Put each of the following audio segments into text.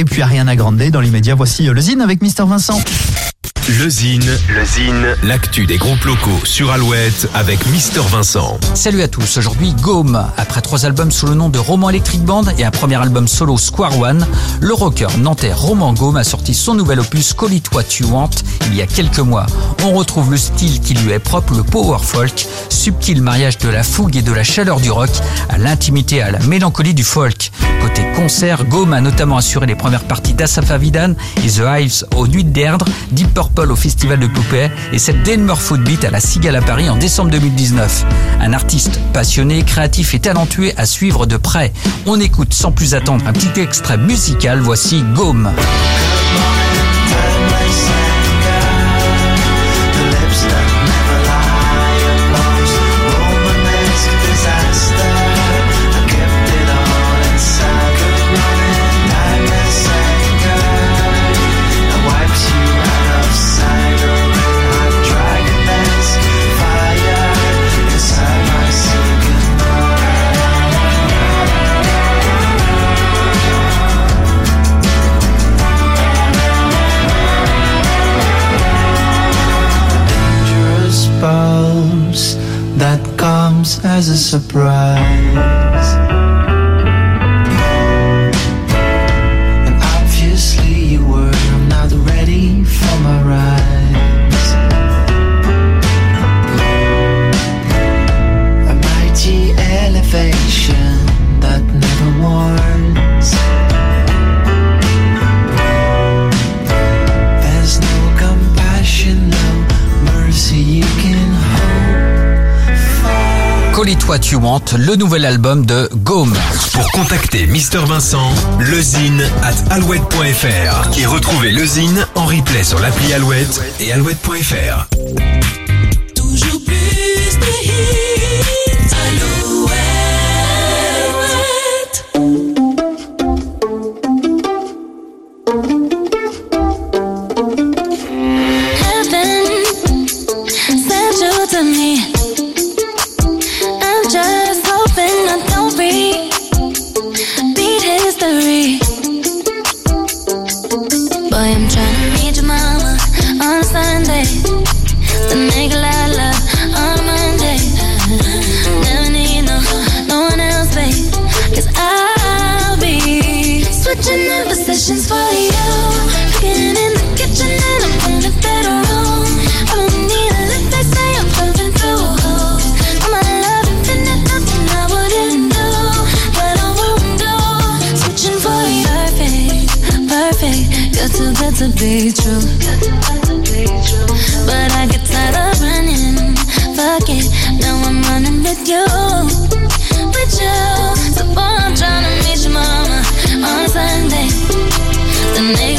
et puis Ariana Grande dans l'immédiat. Voici le Zine avec Mister Vincent. Le Zine, le Zine, l'actu des groupes locaux sur Alouette avec Mister Vincent. Salut à tous, aujourd'hui Gaume. Après trois albums sous le nom de Roman Electric Band et un premier album solo Square One, le rocker nantais Roman Gaume a sorti son nouvel opus Call It What You Want il y a quelques mois. On retrouve le style qui lui est propre, le power folk, subtil mariage de la fougue et de la chaleur du rock à l'intimité et à la mélancolie du folk. Côté concert, Gaume a notamment assuré les premières parties d'Asaf Avidan et The Hives aux Nuits d'Erdre, Deep Purple au Festival de Poupée et cette Denver Footbeat à la Cigale à Paris en décembre 2019. Un artiste passionné, créatif et talentueux à suivre de près. On écoute sans plus attendre un petit extrait musical, voici Gaume. As a surprise. Call It What You Want, le nouvel album de Gaume. Pour contacter Mister Vincent, lezine at alouette.fr et retrouver le Zine en replay sur l'appli Alouette et alouette.fr. Toujours plus de hits. Alouette. Heaven sent you to me. With you. With you. So boy, I'm trying to meet your mama on Sunday. To make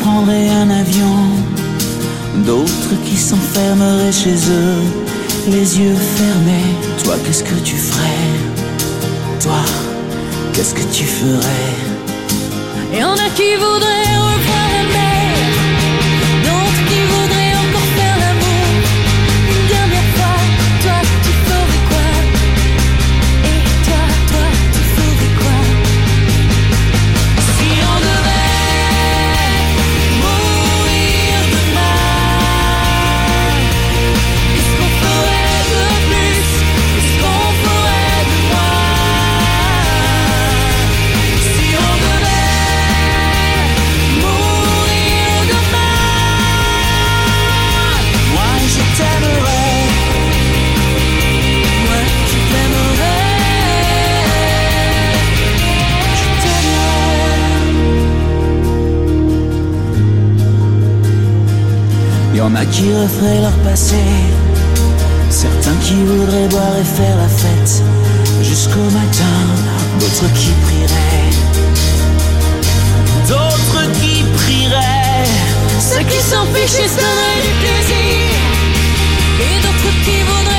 prendraient un avion, d'autres qui s'enfermeraient chez eux, les yeux fermés. Toi, qu'est-ce que tu ferais? Toi, qu'est-ce que tu ferais? Et on a qui voudraient revoir Y en a qui referaient leur passé, certains qui voudraient boire et faire la fête jusqu'au matin, d'autres qui prieraient, d'autres qui prieraient. Ceux qui s'en fichent et du plaisir, et d'autres qui